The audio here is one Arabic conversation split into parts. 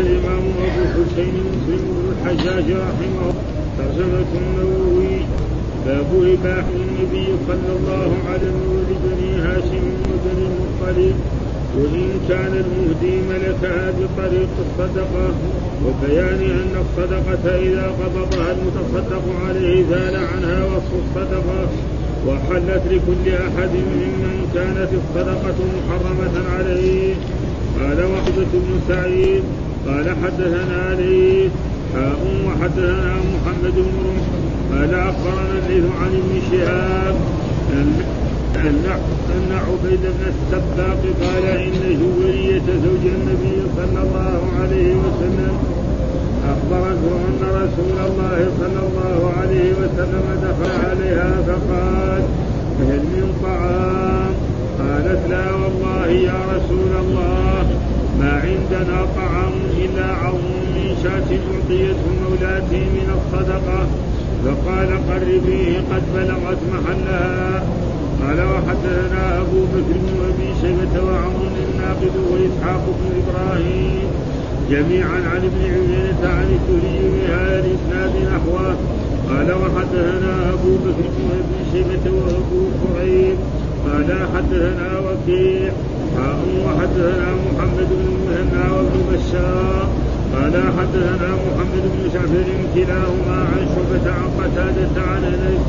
الإمام أبو حسين مسلم بن الحجاج رحمه ترجمة النووي. باب إباح النبي صلى الله عليه وسلم لبني هاشم وبني المطلب. وإن كان المهدي ملكها بطريق الصدقة. وبيان أن الصدقة إذا قبضها المتصدق عليه زال عنها وصف الصدقة. وحلت لكل أحد ممن كانت الصدقة محرمة عليه. قال وحدة بن سعيد. قال حدثنا علي حاء وحدثنا محمد بن رمح قال أخبرنا الليث عن ابن شهاب أن عبيد بن السباق قال إن جويرية زوج النبي صلى الله عليه وسلم. أخبرته أن رسول الله صلى الله عليه وسلم دخل عليها فقال هل من طعام؟ قالت لا والله يا رسول الله. ما عندنا طعام إلا عظم من شاة أعطيته مولاتي من الصدقة. فقال قربيه قد بلغت محلها. قال وحدثنا أبو بكر بن أبي شيبة وعمر الناقد وإسحاق بن إبراهيم جميعا عن ابن عيينة عن الزهري بهذا الإسناد نحوه. قال وحدثنا أبو بكر بن أبي شيبة وأبو كريب قال حدثنا وكيع. وحدثنا محمد بن المهنا وابن بشار قال حدثنا محمد بن جعفر كلاهما عن شعبة عن قتادة عن أنس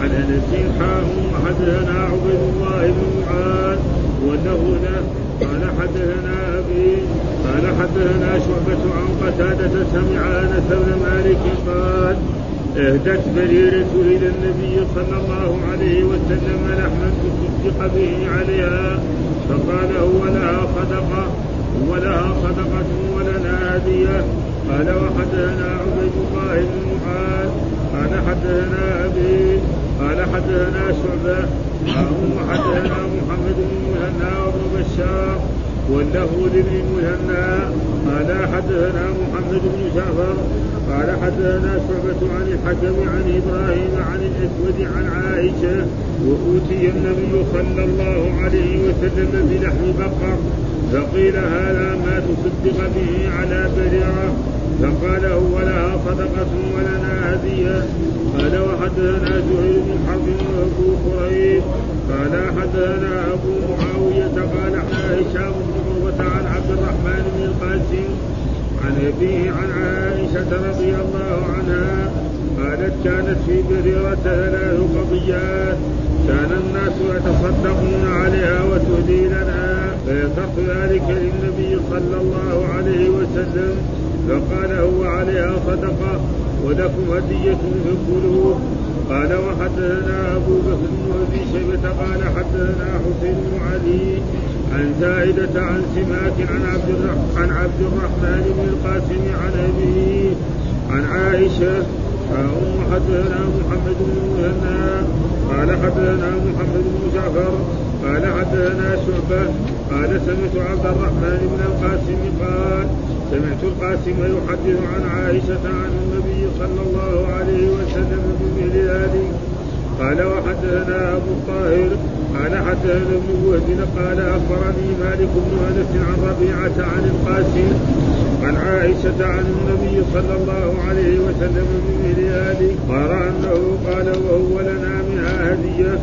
عن أنس حاه وحدثنا عبيد الله بن معاذ وله له قال حدثنا أبي قال حدثنا شعبة عن قتادة سمع أنس بن مالك قال أهدت بريرة إلى النبي صلى الله عليه وسلم لحما تصدق به عليها فقال هو لها صدقة ولها صدقة ولنا هدية. قال وحدثنا عبيد الله بن معاذ قال حدثنا أبي قال حدثنا شعبة. وحدثنا محمد بن مهنا وابن بشار واللفظ لابن مهنا. قال حدثنا محمد بن جعفر قال حدثنا شعبة عن الحكم عن إبراهيم عن الأسود عن عائشة وأوتي النبي صلى الله عليه وسلم بلحم بقر فقيل هذا ما تصدق به على بريرة. فقال هو لها صدقة ولنا هدية. قال وحدثنا زهير بن حرب وابو قريب. قال حدثنا أبو معاوية قال عن هشام بن عروه عن عبد الرحمن بن القاسم عن أبيه عن عائشة رضي الله عنها قالت كانت في بريرة ثلاث قضيات كان الناس يتصدقون عليها وتهدي لنا فذكرت ذلك للنبي صلى الله عليه وسلم. فقال هو عليها صدقة ولكم هدية فكلوا قال وحدثنا أبو بكر بن أبي شيبة قال حدثنا حسين بن علي عن زائدة عن سماك عن عبد عن عبد الرحمن بن القاسم عن أبيه عن عائشة أم حدثنا محمد بن مهنا قال حدثنا محمد بن جعفر قال حدثنا شعبة قال سمعت عبد الرحمن بن القاسم قال سمعت القاسم يحدث عن عائشة عن النبي صلى الله عليه وسلم بمثل ذلك قال وحدثنا أبو الطاهر قال حدثنا ابن وهب قال أخبرني مالك بن أنس عن ربيعة عن القاسم عن عائشة عن النبي صلى الله عليه وسلم بمثل ذلك قال أنه قال وهو لنا منها هدية.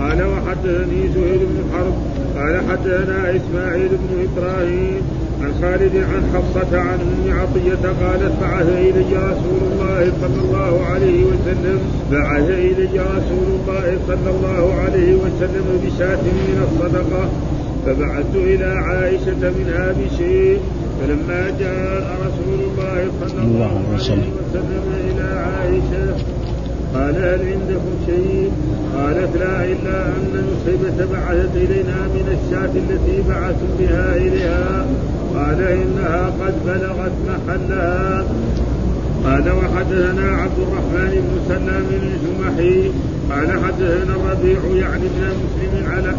قال وحدثني زهير بن حرب. قال حدثنا إسماعيل بن إبراهيم عن خالد عن حفصة عن أم عطية قالت بعث إلي رسول الله صلى الله عليه وسلم بعث إلي رسول الله صلى الله عليه وسلم بشاة من الصدقة فبعثت إلى عائشة منها بشيء فلما جاء رسول الله صلى الله عليه وسلم إلى عائشة قال هل عندكم شيء؟ قالت لا إلا أن نصيبة بعثت إلينا من الشاة التي بعثوا بها إليها قال إنها قد بلغت محلها. قال وحدثنا عبد الرحمن بن سلام الجمحي. قال حدثنا الربيع يعني ابن مسلم على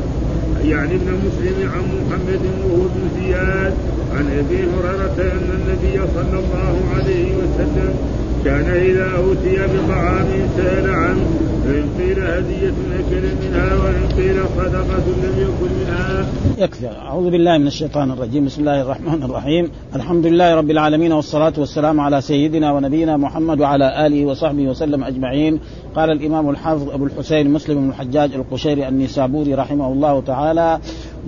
يعني ابن مسلم عن محمد وهو ابن زياد. عن أبي هريرة أن النبي صلى الله عليه وسلم كان إذا أوتي بطعام سأل عنه فإن قيل هدية أكل منها وإن قيل صدقة لم يكن منها. يكفي أعوذ بالله من الشيطان الرجيم. بسم الله الرحمن الرحيم. الحمد لله رب العالمين والصلاة والسلام على سيدنا ونبينا محمد وعلى آله وصحبه وسلم أجمعين. قال الإمام الحافظ أبو الحسين مسلم بن الحجاج القشيري النسابوري رحمه الله تعالى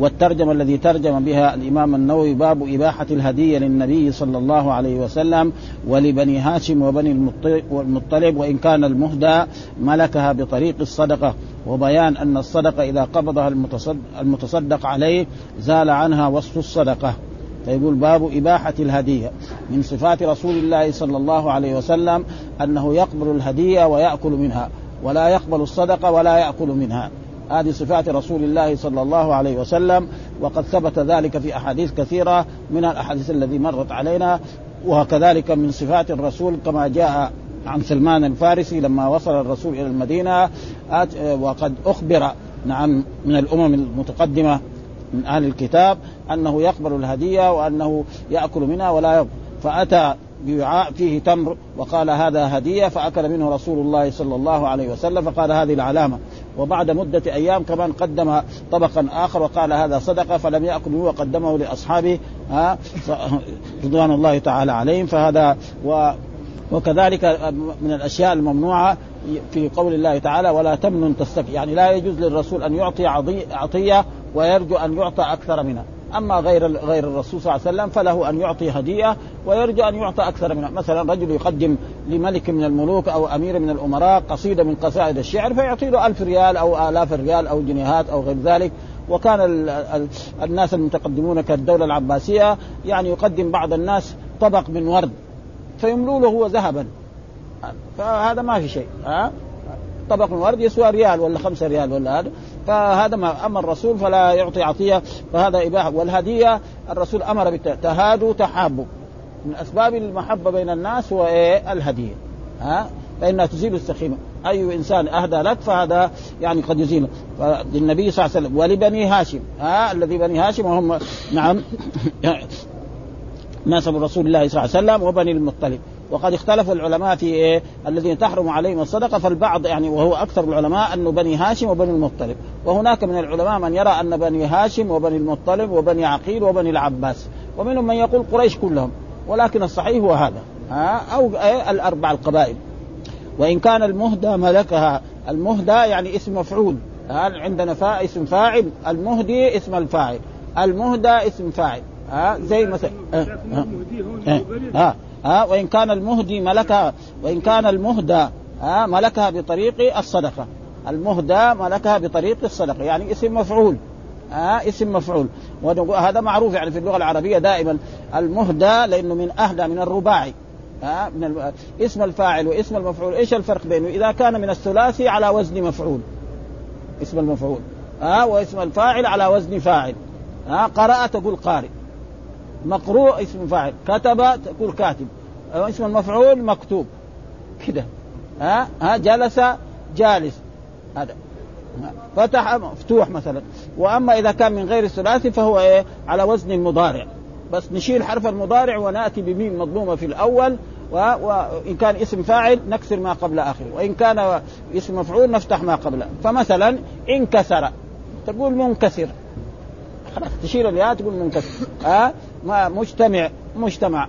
والترجمة الذي ترجم بها الإمام النووي باب إباحة الهدية للنبي صلى الله عليه وسلم ولبني هاشم وبني المطلب وإن كان المهدى ملكها بطريق الصدقة. وبيان أن الصدقة إذا قبضها المتصدق عليه زال عنها وصف الصدقة. فيقول باب إباحة الهدية من صفات رسول الله صلى الله عليه وسلم أنه يقبل الهدية ويأكل منها. ولا يقبل الصدقة ولا يأكل منها. هذه صفات رسول الله صلى الله عليه وسلم وقد ثبت ذلك في أحاديث كثيرة من الأحاديث الذي مرت علينا وكذلك من صفات الرسول كما جاء عن سلمان الفارسي لما وصل الرسول إلى المدينة وقد أخبر نعم من الأمم المتقدمة من أهل الكتاب أنه يقبل الهدية وأنه يأكل منها ولا يقبل فأتى بوعاء فيه تمر وقال هذا هدية فأكل منه رسول الله صلى الله عليه وسلم فقال هذه العلامة. وبعد مدة أيام كمان قدم طبقا آخر وقال هذا صدقة فلم يأكل منه وقدمه لأصحابه ها رضوان الله تعالى عليهم. فهذا و وكذلك من الأشياء الممنوعة في قول الله تعالى ولا تمنن تستكثر يعني لا يجوز للرسول أن يعطي عطية ويرجو أن يعطى أكثر منها. أما غير غير الرسول صلى الله عليه وسلم فله أن يعطي هدية ويرجو أن يعطى أكثر منها، مثلا رجل يقدم لملك من الملوك أو أمير من الأمراء قصيدة من قصائد الشعر فيعطي له ألف ريال أو آلاف الريال أو جنيهات أو غير ذلك. وكان ال ال الناس المتقدمون كالدولة العباسية يعني يقدم بعض الناس طبق من ورد فيملوا له هو ذهبا. فهذا ما في شيء ها؟ طبق من ورد يسوى ريال ولا خمسة ريال ولا هذا. فهذا ما اما الرسول فلا يعطي عطية فهذا إباحة. والهدية الرسول أمر بالتهادوا تحابوا من أسباب المحبة بين الناس هو إيه؟ الهدية. ها؟ فإنها تزيل السخيمة. أي إنسان أهدى لك فهذا يعني قد يزيله. فالنبي صلى الله عليه وسلم ولبني هاشم. ها؟ الذي بني هاشم وهم نعم. نسب رسول الله صلى الله عليه وسلم وبني المطلب. وقد اختلف العلماء في إيه؟ الذين تحرم عليهم الصدقة فالبعض يعني وهو أكثر العلماء أنه بني هاشم وبني المطلب. وهناك من العلماء من يرى أن بني هاشم وبني المطلب وبني عقيل وبني العباس. ومنهم من يقول قريش كلهم. ولكن الصحيح هو هذا. ها؟ أو إيه؟ الأربع القبائل. وإن كان المهدى ملكها. المهدى يعني اسم مفعول. عندنا فا اسم فاعل. المهدي اسم الفاعل. المهدى اسم فاعل. ها؟ زي مثلا ها, ها, ها وإن كان المهدي ملكها وإن كان المهدى ها ملكها بطريق الصدقة. المهدى ملكها بطريق الصدقة يعني اسم مفعول ها اسم مفعول. وهذا معروف يعني في اللغة العربية دائما. المهدى لأنه من أهدى من الرباعي ها من اسم الفاعل واسم المفعول. إيش الفرق بينه؟ إذا كان من الثلاثي على وزن مفعول. اسم المفعول ها واسم الفاعل على وزن فاعل ها قرأ تقول قارئ. مقروء اسم فاعل. كتب تقول كاتب. اسم المفعول مكتوب. كده. ها؟ ها؟ جلس جالس. هذا. فتح مفتوح مثلا. وأما إذا كان من غير الثلاثي فهو إيه؟ على وزن المضارع. بس نشيل حرف المضارع ونأتي بميم مضمومة في الأول. وان كان اسم فاعل نكسر ما قبل آخره. وإن كان اسم مفعول نفتح ما قبله. فمثلا انكسر. تقول منكسر. خلاص تشيل الياء تقول منكسر. ها؟ ما مجتمع مجتمع.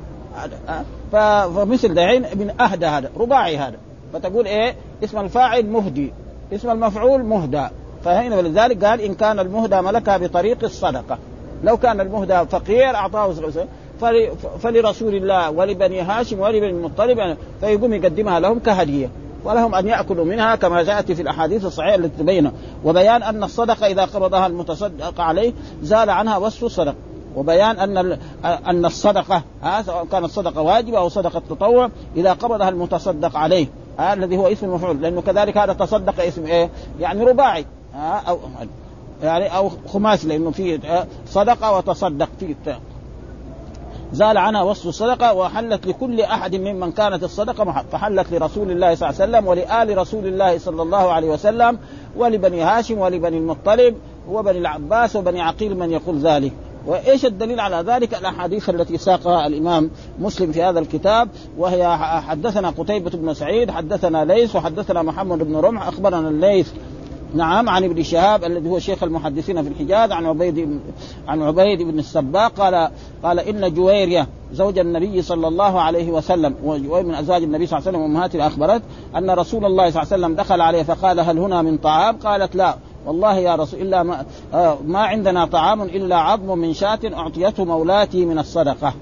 فمثل دحين من أهدى هذا رباعي هذا. فتقول إيه؟ اسم الفاعل مهدي. اسم المفعول مهدى. فهنا ولذلك قال إن كان المهدى ملكها بطريق الصدقة. لو كان المهدى فقير أعطاه فلرسول الله ولبني هاشم ولبني المطلب يعني فيقوم يقدمها لهم كهدية. ولهم أن يأكلوا منها كما جاءت في الأحاديث الصحيحة التي تبين وبيان أن الصدقة إذا قبضها المتصدق عليه زال عنها وصف الصدقة. وبيان أن أن الصدقة سواء كانت صدقة واجبة أو صدقة تطوع إذا قبضها المتصدق عليه ها الذي هو اسم المفعول لأنه كذلك هذا تصدق اسم إيه؟ يعني رباعي ها أو يعني أو خماسي لأنه في صدقة وتصدق في زال عنها وصف الصدقة وحلت لكل أحد ممن كانت الصدقة فحلت لرسول الله صلى الله عليه وسلم ولآل رسول الله صلى الله عليه وسلم ولبني هاشم ولبني المطلب وبني العباس وبني عقيل من يقول ذلك وإيش الدليل على ذلك؟ الأحاديث التي ساقها الإمام مسلم في هذا الكتاب وهي حدثنا قتيبة بن سعيد حدثنا ليث وحدثنا محمد بن رمح أخبرنا الليث نعم عن ابن شهاب الذي هو شيخ المحدثين في الحجاز عن عبيد عن عبيد بن السباق قال قال إن جويرية زوج النبي صلى الله عليه وسلم ومن أزواج النبي صلى الله عليه وسلم امهاته اخبرت أن رسول الله صلى الله عليه وسلم دخل عليه فقال هل هنا من طعام؟ قالت لا والله يا رسول إلا ما, آه ما عندنا طعام إلا عظم من شاة أعطيته مولاتي من الصدقة.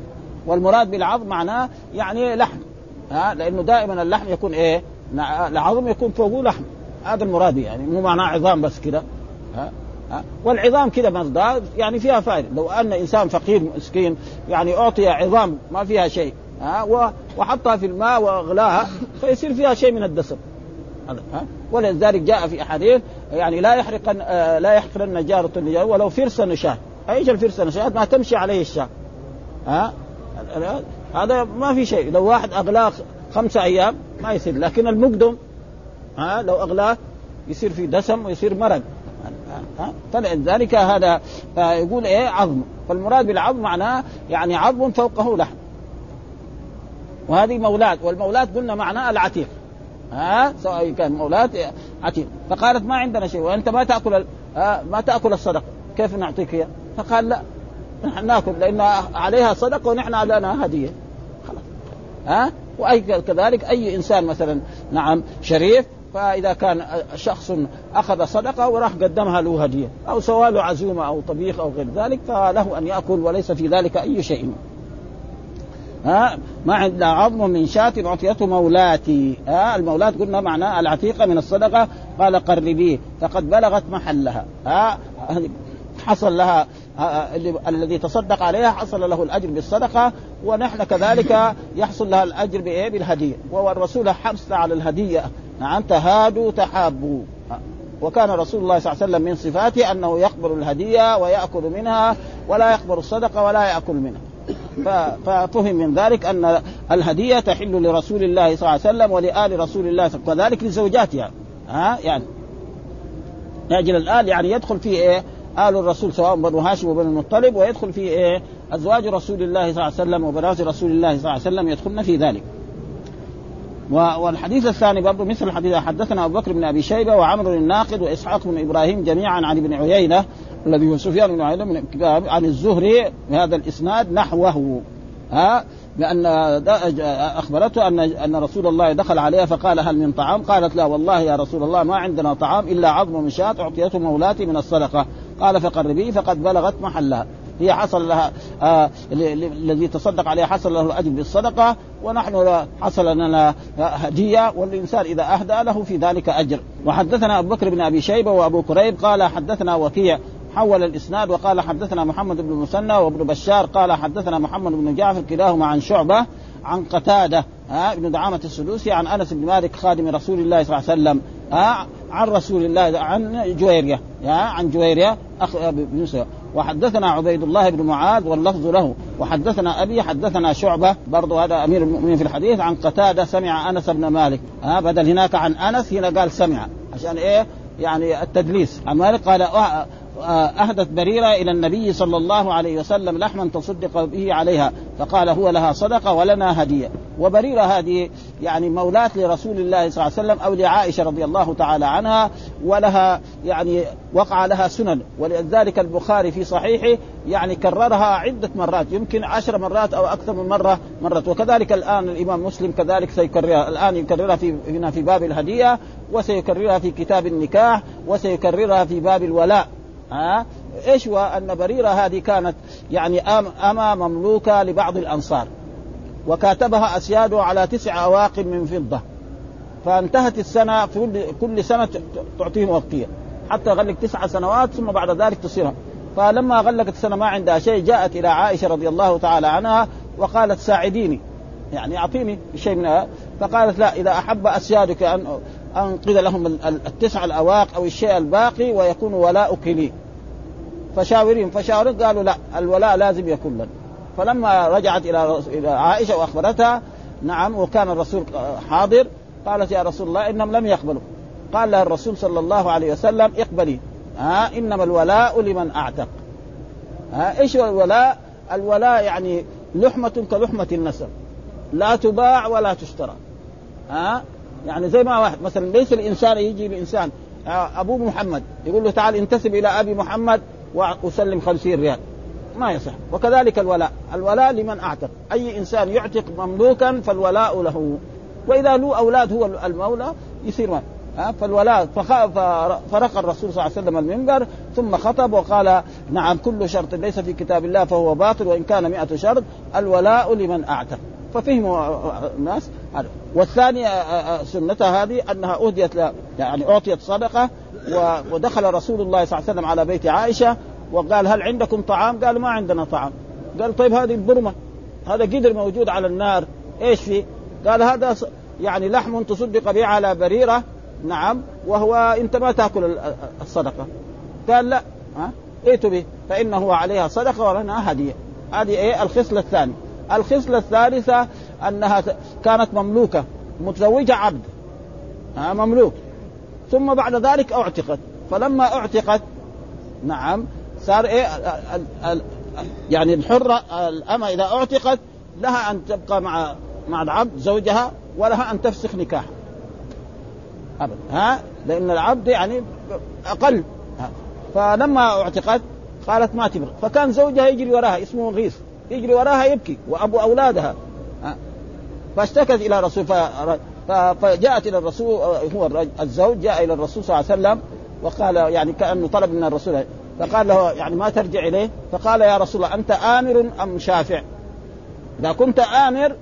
والمراد بالعظم معناه يعني لحم. ها لأنه دائما اللحم يكون إيه؟ العظم يكون فوقه لحم. هذا المراد يعني مو معناه عظام بس كده. ها ها. والعظام كده مصدر يعني فيها فائدة. لو أن إنسان فقير مسكين يعني أعطي عظام ما فيها شيء. ها وحطها في الماء وأغلاها فيصير فيها شيء من الدسم. ولذلك جاء في أحاديث يعني لا يحرق آه لا يحقرن جارة النجار ولو فرس نشاة. إيش الفرس نشاة؟ ما تمشي عليه الشاة. ها؟ هذا ما في شيء. لو واحد أغلاه خمسة أيام ما يصير لكن المقدم ها؟ لو أغلاه يصير في دسم ويصير ها؟ فلذلك هذا يقول إيه؟ عظم. فالمراد بالعظم معناه يعني عظم فوقه لحم. وهذه مولات والمولات قلنا معناه العتيق. ها؟ سواء كان مولات عتيق. فقالت ما عندنا شيء وأنت ما تأكل ما تأكل الصدقه كيف نعطيك إياه؟ فقال لا نحن نأكل لأن عليها صدقه ونحن لنا هدية. خلاص. ها؟ واي كذلك أي إنسان مثلا نعم شريف فإذا كان شخص أخذ صدقة وراح قدمها له هدية أو سوى له عزومة أو طبيخ أو غير ذلك فله أن يأكل وليس في ذلك أي شيء. ها؟ ما عندنا عظم من شاة أعطيته مولاتي. ها؟ المولات قلنا معناه العتيقة من الصدقة. قال قربيه فقد بلغت محلها. ها؟ حصل لها الذي تصدق عليها حصل له الأجر بالصدقة. ونحن كذلك يحصل لها الأجر بإيه؟ بالهدية. والرسول حرص على الهدية. نعم تهادوا تحابوا. وكان رسول الله صلى الله عليه وسلم من صفاته أنه يقبل الهدية ويأكل منها ولا يقبل الصدقة ولا يأكل منها. ففهم من ذلك أن الهدية تحل لرسول الله صلى الله عليه وسلم ولآل رسول الله وذلك لزوجاتها. ها؟ يعني. لاجل الآل يعني يدخل في إيه؟ آل الرسول سواء بنو هاشم وبنو المطلب ويدخل في إيه؟ أزواج رسول الله صلى الله عليه وسلم وبنات رسول الله صلى الله عليه وسلم يدخلن في ذلك. والحديث الثاني برضه مثل الحديث حدثنا أبو بكر بن أبي شيبة وعمر الناقد وإسحاق بن إبراهيم جميعا عن ابن عيينة الذي هو سفيان بن عيينة من عن الزهري بهذا الإسناد نحوه. ها؟ بأن أخبرته ان أن رسول الله دخل عليها فقال هل من طعام؟ قالت لا والله يا رسول الله ما عندنا طعام إلا عظم من شاة أعطيته مولاتي من الصدقة. قال فقربيه فقد بلغت محلها. هي حصل لها آه الذي تصدق عليها حصل له الأجر بالصدقة ونحن حصل لنا هدية والإنسان إذا اهدى له في ذلك أجر. وحدثنا أبو بكر بن أبي شيبة وأبو كريب قال حدثنا وكيع حول الإسناد وقال حدثنا محمد بن المثنى وابن بشار قال حدثنا محمد بن جعفر كلاهما عن شعبة عن قتادة ها ابن دعامة السدوسي عن أنس بن مالك خادم رسول الله صلى الله عليه وسلم ها عن رسول الله عن جويريه عن جويريه أخ بن وحدثنا عبيد الله بن معاذ واللفظ له. وحدثنا أبي حدثنا شعبة. برضو هذا أمير المؤمنين في الحديث عن قتادة سمع أنس بن مالك. ها بدل هناك عن أنس هنا قال سمع. عشان إيه؟ يعني التدليس. عن مالك قال أهدت بريرة إلى النبي صلى الله عليه وسلم لحما تصدق به عليها فقال هو لها صدقة ولنا هدية. وبريرة هذه يعني مولاة لرسول الله صلى الله عليه وسلم أو لعائشة رضي الله تعالى عنها ولها يعني وقع لها سنن. ولذلك البخاري في صحيحه يعني كررها عدة مرات يمكن عشر مرات أو أكثر من مرة مرت. وكذلك الآن الإمام مسلم كذلك سيكررها الآن يكررها في هنا في باب الهدية وسيكررها في كتاب النكاح وسيكررها في باب الولاء. ها؟ إيش هو؟ أن بريرة هذه كانت يعني اما مملوكة لبعض الأنصار. وكاتبها اسياده على تسع أواق من فضة. فانتهت السنة في كل سنة تعطيهم وقيه حتى غلق تسع سنوات ثم بعد ذلك تصيرها فلما غلقت السنة ما عندها شيء جاءت إلى عائشة رضي الله تعالى عنها وقالت ساعديني. يعني أعطيني شيء منها فقالت لا إذا أحب أسيادك ان انقذ لهم التسع الأواق أو الشيء الباقي ويكون ولاؤك لي. فشاورين فشاورين قالوا لا الولاء لازم يكون لنا. فلما رجعت إلى إلى عائشة وأخبرتها نعم وكان الرسول حاضر قالت يا رسول الله إنهم لم يقبلوا. قال لها الرسول صلى الله عليه وسلم اقبلي. ها إنما الولاء لمن أعتق. ها إيش الولاء؟ الولاء يعني لحمة كلحمة النسب. لا تباع ولا تشترى. ها يعني زي ما واحد مثلا ليس الإنسان يجي لانسان أبو محمد يقول له تعال انتسب إلى أبي محمد واسلم خمسين ريال. ما يصح. وكذلك الولاء. الولاء لمن أعتق. أي إنسان يعتق مملوكا فالولاء له. وإذا له أولاد هو المولى يصير ما. فالولاء فرق الرسول صلى الله عليه وسلم المنبر ثم خطب وقال نعم كل شرط ليس في كتاب الله فهو باطل وإن كان مئة شرط الولاء لمن أعتق. ففهموا الناس والثاني سنتها هذه أنها أهديت يعني أعطيت صدقة ودخل رسول الله صلى الله عليه وسلم على بيت عائشة وقال هل عندكم طعام؟ قال ما عندنا طعام. قال طيب هذه البرمة هذا قدر موجود على النار إيش فيه؟ قال هذا يعني لحم تصدق به على بريرة نعم وهو أنت ما تأكل الصدقة. قال لا ها؟ ائتوا به فإنه عليها صدقة ولنا هدية. هذه إيه؟ الخصلة الثانية. الخصلة الثالثة أنها كانت مملوكة متزوجة عبد ها؟ مملوك. ثم بعد ذلك أعتقت. فلما أعتقت نعم صار إيه؟ ال ال يعني الحرة الأمة إذا أعتقت لها أن تبقى مع مع العبد زوجها ولها أن تفسخ نكاح أبدا ها؟ لأن العبد يعني ها. فلما اعتقت قالت ما تبغى. فكان زوجها يجري وراها اسمه غيث. يجري وراها يبكي وأبو أولادها. ها. فاشتكت إلى رسول فجاءت إلى الرسول هو الزوج جاء إلى الرسول صلى الله عليه وسلم وقال يعني كأنه طلب من الرسول فقال له يعني ما ترجع إليه؟ فقال يا رسول الله أنت آمر أم شافع؟ إذا كنت آمر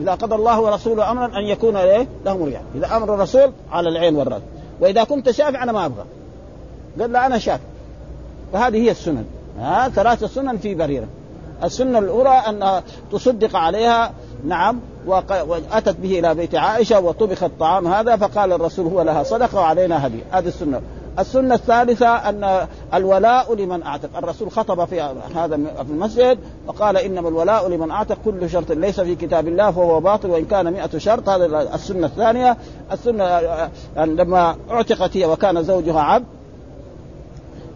إذا قضى الله ورسوله أمرا أن يكون إيه لهم رجال إذا أمر الرسول على العين والرأس. وإذا كنت شافع أنا ما أبغى. قال لا أنا شافع. فهذه هي السنن. ها ثلاث سنن في بريرة. السنة الأولى أن تصدق عليها نعم وأتت به إلى بيت عائشة وطبخ الطعام هذا فقال الرسول هو لها صدقة وعلينا هدية. هذه السنة. السنة الثالثة أن الولاء لمن أعتق. الرسول خطب في هذا في المسجد وقال إنما الولاء لمن أعتق كل شرط ليس في كتاب الله فهو باطل وإن كان مئة شرط. هذا السنة الثانية. السنة يعني لما اعتقت هي وكان زوجها عبد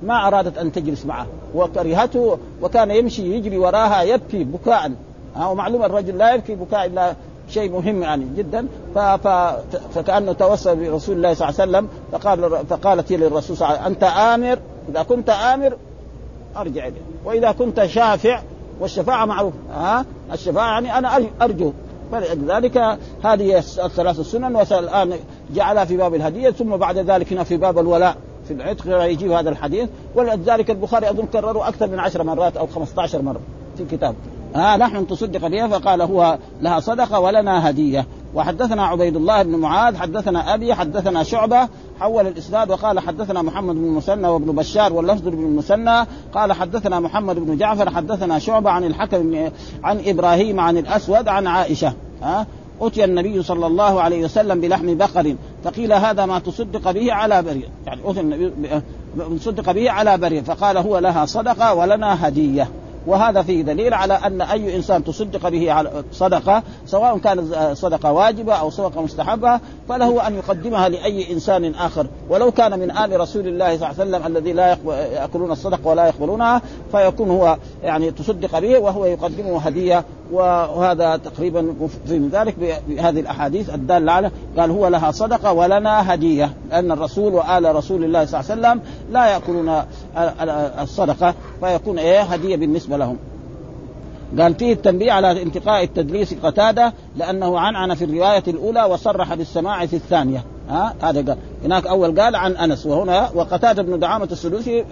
ما أرادت أن تجلس معه وكرهته وكان يمشي يجري وراها يبكي بكاء. ومعلوم الرجل لا يبكي بكاء إلا شيء مهم يعني جدا. ف... فكأنه توسل برسول الله صلى الله عليه وسلم فقال فقالت للرسول صلى الله عليه وسلم أنت آمر؟ إذا كنت آمر أرجع إليه. وإذا كنت شافع والشفاعة معروف. ها؟ الشفاعة يعني أنا أرجو. فلذلك هذه الثلاث السنن والان جعلها في باب الهدية ثم بعد ذلك هنا في باب الولاء في العتق يجيب هذا الحديث. ولذلك البخاري أظن كرره أكثر من عشر مرات أو 15 مرة في الكتاب ها نحن تصدق بها فقال هو لها صدقة ولنا هدية. وحدثنا عبيد الله بن معاذ حدثنا أبي حدثنا شعبة حول الإسناد وقال حدثنا محمد بن المثنى وابن بشار واللفظ بن المثنى قال حدثنا محمد بن جعفر حدثنا شعبة عن الحكم عن إبراهيم عن الأسود عن عائشة. ها أتي النبي صلى الله عليه وسلم بلحم بقر. فقيل هذا ما تصدق به على بريء. يعني أتي النبي تصدق به على بريء. فقال هو لها صدقة ولنا هدية. وهذا فيه دليل على أن أي إنسان تصدق به على صدقة سواء كانت صدقة واجبة أو صدقة مستحبة فله أن يقدمها لأي إنسان آخر. ولو كان من آل رسول الله صلى الله عليه وسلم الذي لا يأكلون الصدقة ولا يقبلونها فيكون هو يعني تصدق به وهو يقدمه هدية وهذا تقريبا في ذلك بهذه الأحاديث الدالة على قال هو لها صدقة ولنا هدية لأن الرسول وآل رسول الله صلى الله عليه وسلم لا يأكلون الصدقة فيكون إيه هدية بالنسبة لهم. قال فيه التنبيه على انتقاء التدليس قتادة لأنه عنعن في الرواية الأولى وصرح بالسماع في الثانية. ها؟ هذا قال. هناك أول قال عن أنس وهنا وقتادة بن دعامة السدوسي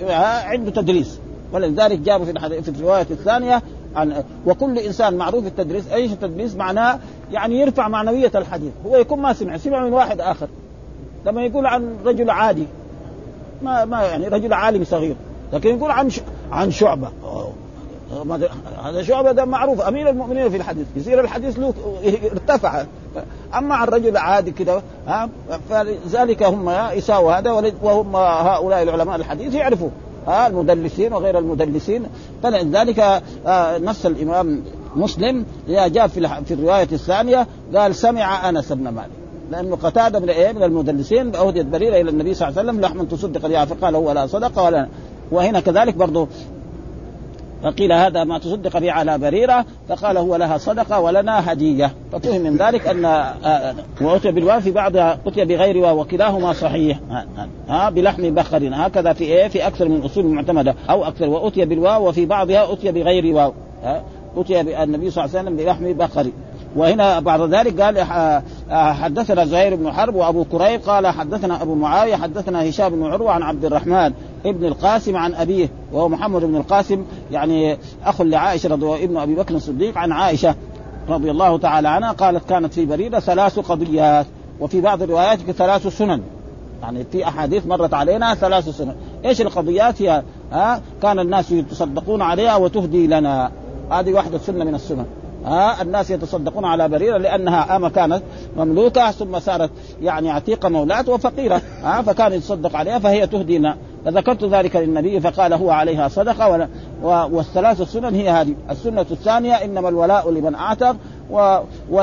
عنده تدليس. ولذلك جابوا في في الرواية الثانية عن وكل إنسان معروف التدريس إيش التدريس معناه يعني يرفع معنوية الحديث. هو يكون ما سمع سمع من واحد آخر. لما يقول عن رجل عادي ما ما يعني رجل عالم صغير. لكن يقول عن عن شعبة. هذا شعبة ده معروف. أمير المؤمنين في الحديث. يصير الحديث له ارتفع. أما عن رجل عادي كده ها فلذلك هم يساووا هذا وهم هؤلاء العلماء الحديث يعرفوا. ها المدلسين وغير المدلسين. فلذلك آه، نص الإمام مسلم جاء في في الرواية الثانية قال سمع أنس بن مالك. لأنه قتادة من إيه من المدلسين اهديت بريرة إلى النبي صلى الله عليه وسلم لحما تصدق بها فقال هو لا صدقه ولا وهنا كذلك برضه فقيل هذا ما تصدق به على بريرة فقال هو لها صدقة ولنا هدية. ففهم من ذلك أن آه، وأتي بالواو في بعضها أتي بغير واو وكلاهما صحيح. ها بلحم بخر. هكذا في إيه في أكثر من الاصول المعتمده أو أكثر. وأتي بالواو وفي بعضها أتي بغير واو. أتي النبي صلى الله عليه وسلم بلحم بخر. وهنا بعد ذلك قال حدثنا زهير بن حرب وأبو كريب قال حدثنا أبو معاوية حدثنا هشام بن عروة عن عبد الرحمن ابن القاسم عن أبيه وهو محمد بن القاسم يعني أخ لعائشة رضي الله ابن أبي بكر الصديق عن عائشة رضي الله تعالى عنها قالت كانت في بريدة ثلاث قضيات وفي بعض الروايات ثلاث سنن. يعني في أحاديث مرت علينا ثلاث سنن. إيش القضيات هي؟ ها؟ كان الناس يتصدقون عليها وتهدي لنا. هذه واحدة سنة من السنن. ها الناس يتصدقون على بريرة لأنها أما كانت مملوكة ثم صارت يعني عتيقة مولاة وفقيرة ها فكان يتصدق عليها فهي تهدينا فذكرت ذلك للنبي فقال هو عليها صدقة والثلاث السنن هي هذه. السنة الثانية إنما الولاء لمن أعتق و... و...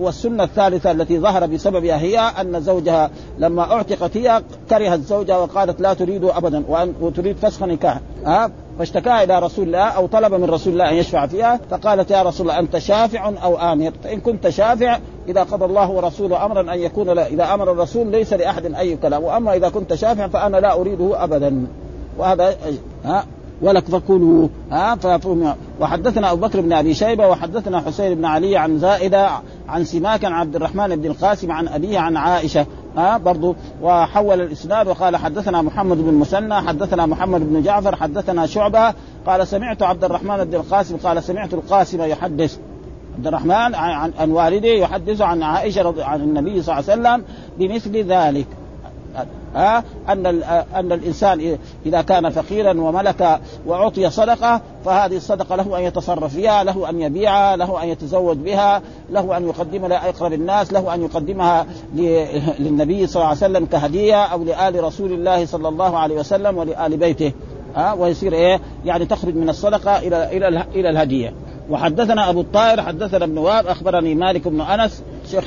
والسنة الثالثة التي ظهر بسببها هي أن زوجها لما أعتقت هي كرهت زوجها وقالت لا تريد أبدا وأن وتريد فسخ نكاح ها. فاشتكى إلى رسول الله أو طلب من رسول الله أن يشفع فيها فقالت يا رسول الله أنت شافع أو آمر؟ فإن كنت شافع إذا قضى الله ورسوله أمرا أن يكون لا إذا أمر الرسول ليس لأحد أي كلام وأما إذا كنت شافع فأنا لا أريده ابدا. وهذا ها؟ ولك فكلوا ها؟ وحدثنا أبو بكر بن أبي شيبة وحدثنا حسين بن علي عن زائدة عن سماك عن عبد الرحمن بن القاسم عن أبيه عن عائشة ها برضو وحول الإسناد وقال حدثنا محمد بن مسنى حدثنا محمد بن جعفر حدثنا شعبة قال سمعت عبد الرحمن بن القاسم قال سمعت القاسم يحدث. عبد الرحمن عن, والده يحدث عن عائشة عن النبي صلى الله عليه وسلم بمثل ذلك. ها أن أن الإنسان إذا كان فقيرا وملك وأعطي صدقة فهذه الصدقة له أن يتصرف فيها، له أن يبيعها، له أن يتزوج بها، له أن يقدمها لاقرب الناس، له أن يقدمها للنبي صلى الله عليه وسلم كهدية أو لآل رسول الله صلى الله عليه وسلم ولآل بيته ها ويصير إيه؟ يعني تخرج من الصدقة إلى إلى إلى الهدية. وحدثنا أبو الطاهر حدثنا ابن واب أخبرني مالك بن أنس شيخ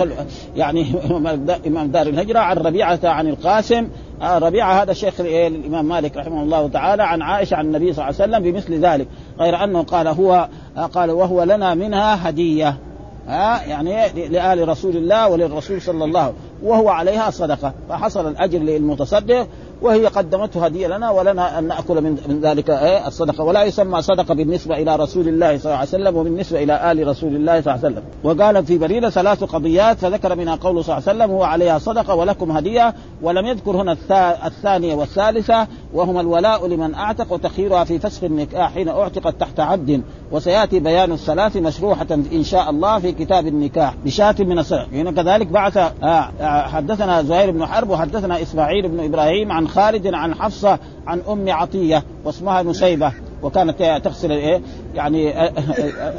يعني إمام دار الهجرة عن ربيعة عن القاسم آه ربيعة هذا شيخ الإمام مالك رحمه الله تعالى عن عائشة عن النبي صلى الله عليه وسلم بمثل ذلك غير أنه قال هو آه قال وهو لنا منها هدية ها آه يعني لآل رسول الله وللرسول صلى الله عليه وهو عليها صدقة فحصل الأجر للمتصدق وهي قدمته هدية لنا ولنا أن نأكل من ذلك إيه الصدقة. ولا يسمى صدقة بالنسبة إلى رسول الله صلى الله عليه وسلم وبالنسبة إلى آل رسول الله صلى الله عليه وسلم. وقال في بريدة ثلاث قضيات فذكر منها قول صلى الله عليه وسلم هو عليها صدقة ولكم هدية ولم يذكر هنا الثانية والثالثة وهما الولاء لمن أعتق وتخييرها في فسخ النكاح حين أعتقت تحت عبد وسيأتي بيان الثلاث مشروحة إن شاء الله في كتاب النكاح بشاة من الصدق يعني كذلك بعث آه، آه، حدثنا زهير بن حرب وحدثنا إسماعيل بن إبراهيم عن خالد عن حفصة عن أم عطية واسمها نسيبة. وكانت تغسل إيه يعني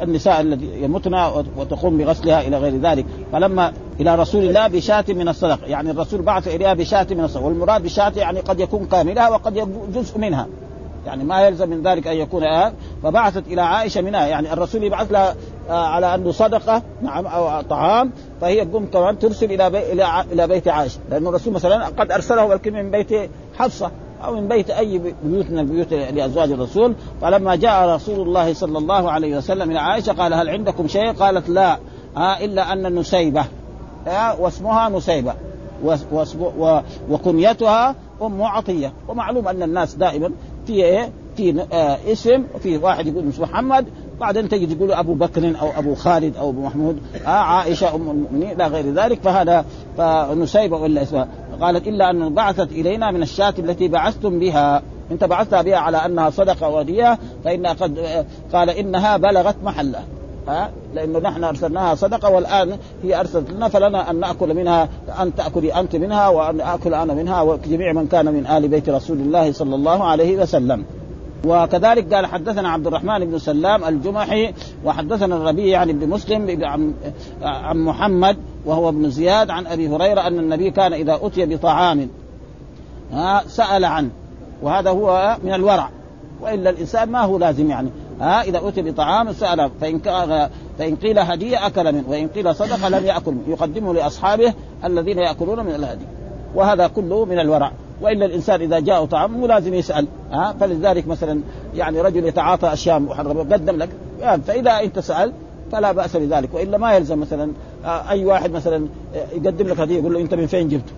النساء التي يمتن وتقوم بغسلها إلى غير ذلك. فلما إلى رسول الله بشاة من الصدق. يعني الرسول بعث إليها بشاة من الصدق. والمراد بشاة يعني قد يكون كاملها وقد يكون جزء منها. يعني ما يلزم من ذلك أن يكون آه. فبعثت إلى عائشة منها. يعني الرسول يبعث لها آه على أنه صدقة نعم أو طعام. فهي تقوم كمان ترسل إلى بي إلى إلى بيت عائشة. لأنه الرسول مثلا قد أرسله من بيت حفصة. أو من بيت أي بيوت من البيوت لأزواج الرسول. فلما جاء رسول الله صلى الله عليه وسلم إلى عائشة قال هل عندكم شيء؟ قالت لا. آه إلا أن نسيبة. آه واسمها نسيبة. وكنيتها أم عطية. ومعلوم أن الناس دائما في إيه؟ في آه اسم وفي واحد يقول اسمه محمد بعدين تجد يقول أبو بكر أو أبو خالد أو أبو محمود. آه عائشة أم المؤمنين إلى غير ذلك. فهذا فنسيبة ولا اسمها. قالت إلا أن بعثت إلينا من الشاة التي بعثتم بها. انت بعثتها بها على أنها صدقة ودية فإنها قد قال إنها بلغت محلها ها؟ لأنه نحن أرسلناها صدقة والآن هي أرسلت لنا فلنا أن نأكل منها أن تأكلي أنت منها وأن أكل أنا منها وجميع من كان من آل بيت رسول الله صلى الله عليه وسلم. وكذلك قال حدثنا عبد الرحمن بن سلام الجمحي وحدثنا الربيع يعني بن مسلم عن محمد وهو ابن زياد عن أبي هريرة أن النبي كان إذا أتي بطعام سأل عنه وهذا هو من الورع وإلا الإنسان ما هو لازم يعني ها إذا أتي بطعام سأل فإن فإن قيل هدية أكل منه وإن قيل صدقة لم يأكل منه يقدمه لأصحابه الذين يأكلون من الهدي وهذا كله من الورع. والا الإنسان إذا جاء طعام مو لازم يسأل ها؟ فلذلك مثلا يعني رجل يتعاطى أشياء محرمة قدم لك فإذا أنت سالت فلا بأس بذلك وإلا ما يلزم مثلا آه، أي واحد مثلا يقدم لك هديه يقول له أنت من فين جبته؟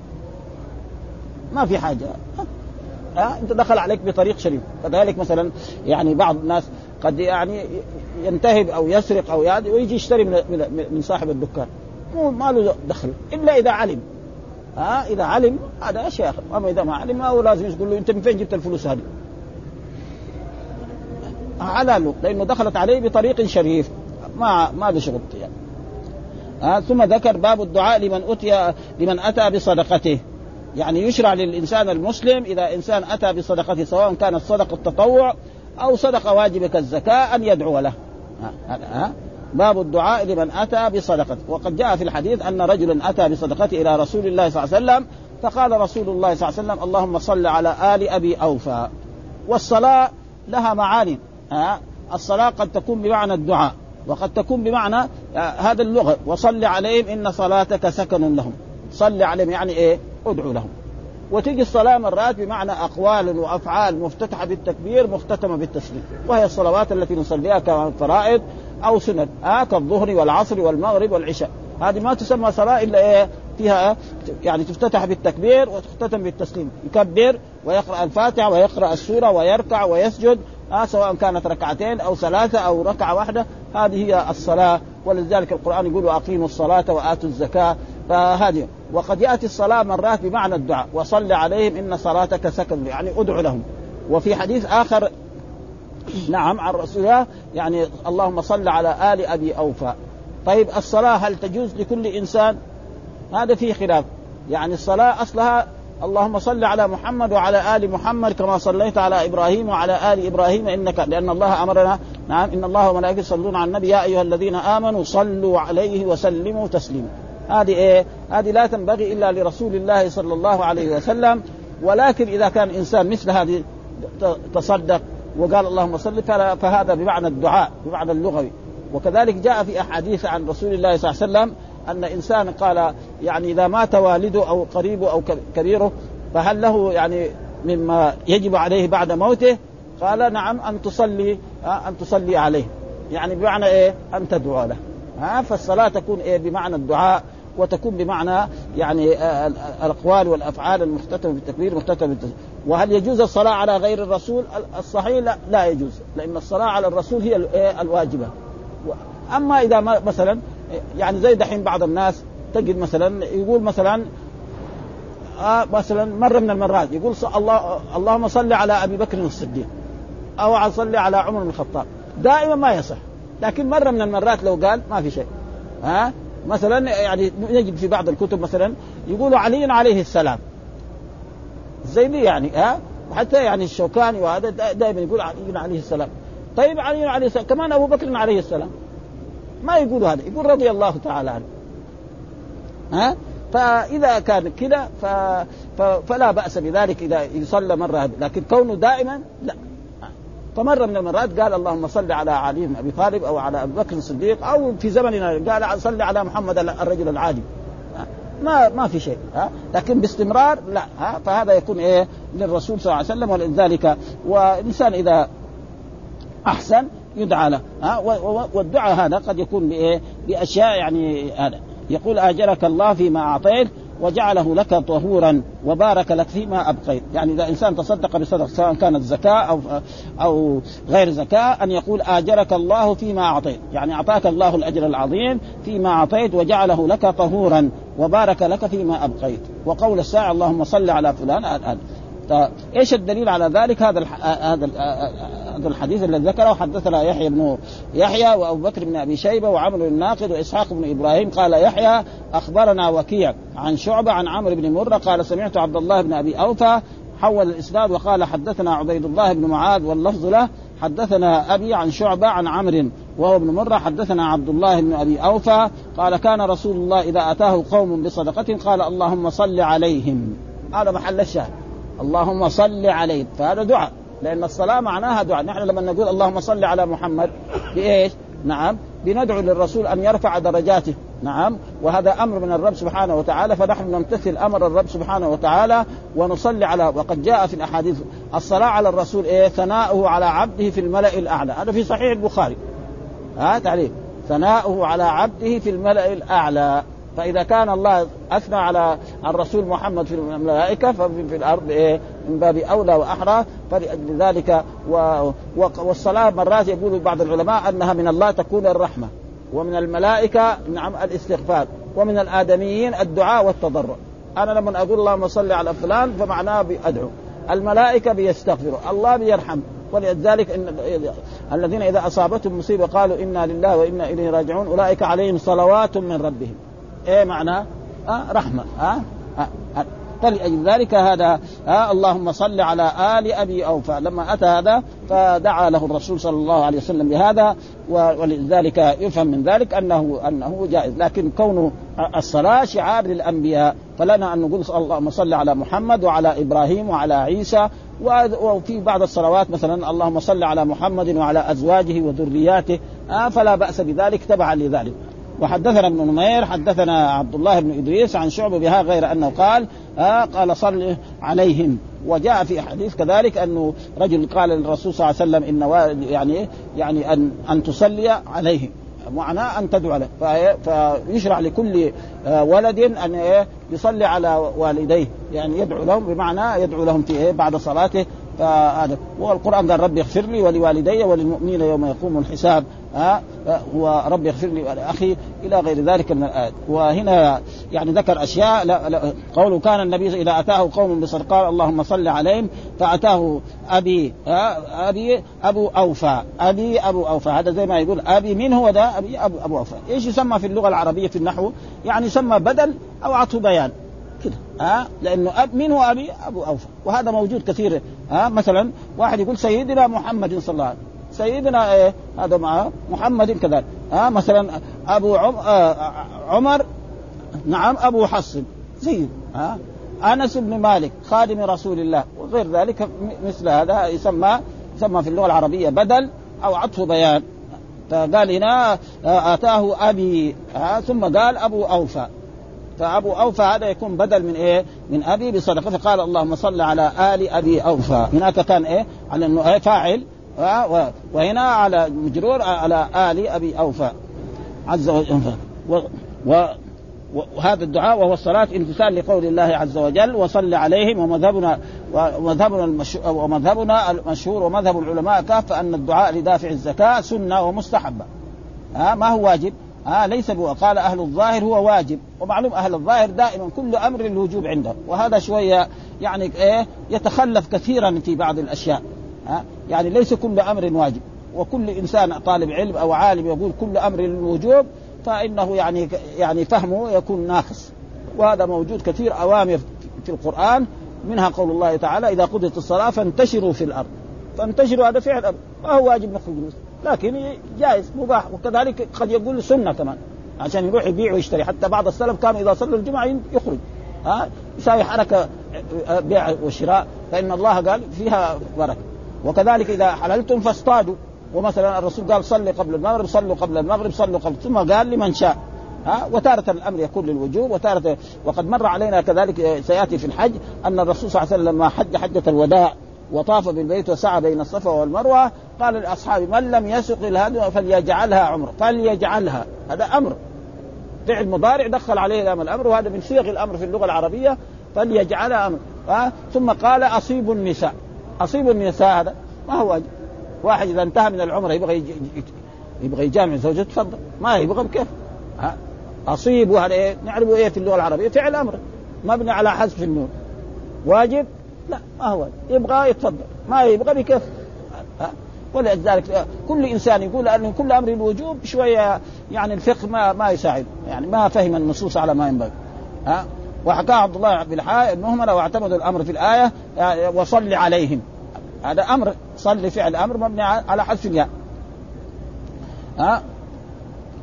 ما في حاجة ها؟ أنت دخل عليك بطريق شريف. كذلك مثلا يعني بعض الناس قد يعني ينتهب أو يسرق أو يعني ويجي يشتري من من صاحب الدكان. مو ما له دخل إلا إذا علم. ها؟ إذا علم هذا شيء اخر أما إذا ما علم هو لازم يقول له أنت من فين جبت الفلوس هذه؟ على لأنه دخلت عليه بطريق شريف. ما ما له شغل يعني ها؟ ثم ذكر باب الدعاء لمن أتي لمن أتى بصدقته. يعني يشرع للإنسان المسلم إذا إنسان أتى بصدقته سواء كانت صدقه تطوع أو صدقه واجبه كالزكاه أن يدعو له. ها؟ ها؟ باب الدعاء لمن أتى بصدقته وقد جاء في الحديث أن رجلا أتى بصدقته إلى رسول الله صلى الله عليه وسلم فقال رسول الله صلى الله عليه وسلم اللهم صل على آل أبي أوفى. والصلاة لها معاني. ها الصلاة قد تكون بمعنى الدعاء وقد تكون بمعنى هذا اللغة. وصل عليهم إن صلاتك سكن لهم. صل عليهم يعني إيه؟ ادعو لهم. وتجي الصلاة مرات بمعنى أقوال وأفعال مفتتحة بالتكبير مختتمة بالتسليم. وهي الصلوات التي نصليها كفرائض أو سنن آه كالظهر والعصر والمغرب والعشاء. هذه ما تسمى صلاة إلا إيه؟ فيها يعني تفتتح بالتكبير وتختتم بالتسليم. يكبر ويقرأ الفاتحة ويقرأ السورة ويركع ويسجد آه سواء كانت ركعتين أو ثلاثة أو ركعة واحدة. هذه هي الصلاة. ولذلك القرآن يقول أقيموا الصلاة وآتوا الزكاة. فهذه. وقد يأتي الصلاة مرات بمعنى الدعاء. وصل عليهم إن صلاتك سكن. يعني ادعو لهم. وفي حديث آخر نعم عن رسول الله. يعني اللهم صل على آل أبي أوفى. طيب الصلاة هل تجوز لكل إنسان؟ هذا فيه خلاف. يعني الصلاة أصلها اللهم صل على محمد وعلى آل محمد كما صليت على إبراهيم وعلى آل إبراهيم إنك لأن الله أمرنا. نعم إن الله وملائكته يصلون على النبي يا أيها الذين آمنوا صلوا عليه وسلموا تسليما. هذه إيه؟ هذه لا تنبغي إلا لرسول الله صلى الله عليه وسلم. ولكن إذا كان إنسان مثل هذه تصدق وقال اللهم صل فهذا بمعنى الدعاء بمعنى اللغوي. وكذلك جاء في أحاديث عن رسول الله صلى الله عليه وسلم أن إنسان قال يعني إذا مات والده أو قريبه أو كبيره فهل له يعني مما يجب عليه بعد موته؟ قال نعم أن تصلي أن تصلي عليه. يعني بمعنى إيه؟ أن تدعو له. ها؟ فالصلاة تكون إيه؟ بمعنى الدعاء. وتكون بمعنى يعني آه، الأقوال والأفعال المختتمة بالتكبير المختتمه بالتكبير وهل يجوز الصلاة على غير الرسول؟ الصحيح لا, لا يجوز لأن الصلاة على الرسول هي إيه؟ الواجبة. أما إذا ما مثلا يعني زي دحين بعض الناس تجد مثلا يقول مثلا آه مثلا مرة من المرات يقول الله اللهم صل على أبي بكر الصديق أو صل على عمر بن الخطاب. دائما ما يصح لكن مرة من المرات لو قال ما في شيء. ها؟ مثلا يعني نجد في بعض الكتب مثلا يقولوا علي عليه السلام. زي دي يعني ها؟ وحتى يعني الشوكاني وهذا دائما يقول علي عليه السلام. طيب علي عليه السلام كمان أبو بكر عليه السلام. ما يقولوا هذا يقول رضي الله تعالى عنه. ها؟ فإذا كان كذا. فلا بأس بذلك إذا يصلى مرة لكن كونه دائما لا. فمرة من المرات قال اللهم صل على علي بن أبي طالب أو على أبي بكر الصديق أو في زمننا قال صل على محمد الرجل العادي. ما ما في شيء ها؟ لكن باستمرار لا ها؟ فهذا يكون إيه؟ للرسول صلى الله عليه وسلم ولذلك والإنسان إذا أحسن يدعى له ها؟ والدعاء هذا قد يكون بإيه؟ بأشياء يعني هذا. يقول أجرك الله فيما أعطيت وجعله لك طهورا وبارك لك فيما أبقيت، يعني إذا إنسان تصدق بصدقه سواء كانت زكاة أو أو غير زكاة أن يقول آجرك الله فيما أعطيت، يعني أعطاك الله الأجر العظيم فيما أعطيت وجعله لك طهورا وبارك لك فيما أبقيت، وقول الساعة اللهم صل على فلان هذا طيب إيش الدليل على ذلك؟ هذا هذا هذا الحديث الذي ذكره. حدثنا يحيى بن يحيى وأبو بكر بن أبي شيبة وعمرو الناقد وإسحاق بن إبراهيم. قال يحيى أخبرنا وكيع عن شعبة عن عمرو بن مرة. قال سمعت عبد الله بن أبي أوفى حول الإسناد وقال حدثنا عبيد الله بن معاذ واللفظ له. حدثنا أبي عن شعبة عن عمرو وهو ابن مرة. حدثنا عبد الله بن أبي أوفى قال كان رسول الله إذا أتاه قوم بصدقة قال اللهم صل عليهم. هذا محل الشاهد. اللهم صل عليه. فهذا دعاء. لأن الصلاة معناها دعاء. نحن لما نقول اللهم صل على محمد بإيش؟ نعم. بندعو للرسول أن يرفع درجاته. نعم. وهذا أمر من الرب سبحانه وتعالى. فنحن نمتثل أمر الرب سبحانه وتعالى ونصلي على. وقد جاء في الأحاديث الصلاة على الرسول إيه؟ ثناؤه على عبده في الملأ الأعلى. هذا في صحيح البخاري. ها؟ تعليم ثناؤه على عبده في الملأ الأعلى. فإذا كان الله أثنى على الرسول محمد في الملائكة ففي الأرض إيه؟ من باب أولى وأحرى. فلذلك و... والصلاة مرات يقول بعض العلماء أنها من الله تكون الرحمة ومن الملائكة نعم الاستغفار ومن الآدميين الدعاء والتضرع. أنا لما أقول اللهم صل على فلان فمعناه بأدعو. الملائكة بيستغفروا الله بيرحم. ولذلك إن الذين إذا أصابتهم مصيبة قالوا إنا لله وإنا إليه راجعون. أولئك عليهم صلوات من ربهم. إيه معناه آه رحمة. آه, آه. فلأجل ذلك هذا آه اللهم صل على آل أبي أوفى. لما أتى هذا فدعا له الرسول صلى الله عليه وسلم بهذا ولذلك يفهم من ذلك أنه أنه جائز. لكن كونه الصلاة شعار للأنبياء فلنا أن نقول اللهم صل على محمد وعلى إبراهيم وعلى عيسى وفي بعض الصلوات مثلا اللهم صل على محمد وعلى أزواجه وذرياته آه فلا بأس بذلك تبعا لذلك. وحدثنا ابن نمير حدثنا عبد الله بن إدريس عن شعبه بها غير أنه قال آه قال صل عليهم. وجاء في حديث كذلك أنه رجل قال للرسول صلى الله عليه وسلم إن يعني يعني ان أن تصلي عليهم. معناه أن تدعو له فيشرع لكل آه، ولد أن إيه، يصلي على والديه. يعني يدعو لهم بمعنى يدعو لهم في إيه بعد صلاته فهذا والقرآن قال ربي اغفر لي ولوالدي وللمؤمنين يوم يقوم الحساب. ها وربي اغفر لي ولأخي إلى غير ذلك من الآيات. وهنا يعني ذكر أشياء. لا لا قوله كان النبي إذا أتاه قوم بصدقاء اللهم صل عليهم فأتاه أبي أبي أبو أوفى. أبي أبو أوفى. هذا زي ما يقول أبي من هو ده ابي أبو, أوفى. إيش يسمى في اللغة العربية في النحو؟ يعني يسمى بدل أو عطف بيان. كده ها؟ لأنه اب مين هو أبي؟ أبو أوفى. وهذا موجود كثير ها؟ مثلا واحد يقول سيدنا محمد صلى الله عليه وسلم. سيدنا إيه؟ هذا مع محمد كذلك ها؟ مثلا أبو عم آه عمر نعم أبو حصن زين ها؟ أنس بن مالك خادم رسول الله. وغير ذلك مثل هذا يسمى يسمى في اللغة العربية بدل أو عطف بيان. فقال هنا آه، آتاه أبي ثم قال أبو أوفى. فأبو أوفى هذا يكون بدل من إيه؟ من أبي بصدقه فقال اللهم صل على آل أبي أوفى. هناك كان إيه؟ على انه إيه فاعل. وهنا على مجرور على آل أبي أوفى. عز وجل. و, و وهذا الدعاء وهو الصلاة امتثال لقول الله عز وجل وصل عليهم ومذهبنا ومذهبنا ومذهبنا المشهور ومذهب العلماء كافة أن الدعاء لدافع الزكاة سنة ومستحبة. ها؟ ما هو واجب؟ ها ليس قال أهل الظاهر هو واجب ومعلوم أهل الظاهر دائما كل أمر الوجوب عندهم وهذا شوية يعني إيه يتخلف كثيرا في بعض الأشياء ها يعني ليس كل أمر واجب وكل إنسان طالب علم أو عالم يقول كل أمر للوجوب فإنه يعني يعني فهمه يكون ناقص وهذا موجود كثير أوامر في القرآن منها قول الله تعالى إذا قضيت الصلاة فانتشروا في الأرض. فانتشروا هذا فعل ما هو واجب نخرج لكن جائز مباح وكذلك قد يقول سنة كمان عشان يروح يبيع ويشتري. حتى بعض السلف كانوا إذا صلوا الجمعة يخرج. ها؟ يساوي حركة بيع وشراء. فإن الله قال فيها بركة. وكذلك إذا حللتم فاصطادوا. ومثلا الرسول قال صلي قبل المغرب صلوا قبل المغرب صلوا قبل. ثم قال لمن شاء. ها؟ وتارة الأمر يكون للوجوب وتارة وقد مر علينا كذلك سيأتي في الحج أن الرسول صلى الله عليه وسلم لما حج حجة الوداع وطاف بالبيت وسعى بين الصفا والمروة قال لاصحابه من لم يسق الهدي فليجعلها عمره فليجعلها هذا أمر. فعل مضارع دخل عليه لام الأمر وهذا من صيغ الأمر في اللغة العربية فليجعلها أمر أه؟ ثم قال أصيب النساء. أصيب النساء هذا ما هو واجب. واحد إذا انتهى من العمره يبغى يبغى يجامع زوجته تفضل. ما يبغى بكيف؟ ها؟ أصيب وهذا إيه؟ نعرفه إيه في اللغة العربية؟ فعل أمر. مبني على حذف النون. واجب؟ لا ما هو يبغى يتفضل. ما يبغى بكيف؟ ولذلك كل إنسان يقول أن كل أمر الوجوب شوية يعني الفقه ما ما يساعد. يعني ما فهم النصوص على ما ينبغي. ها؟ وحكى عبد الله بن الحاء انهم لو اعتمدوا الأمر في الآية يعني وصل عليهم. هذا أمر صل فعل أمر مبني على حذف الياء. ها؟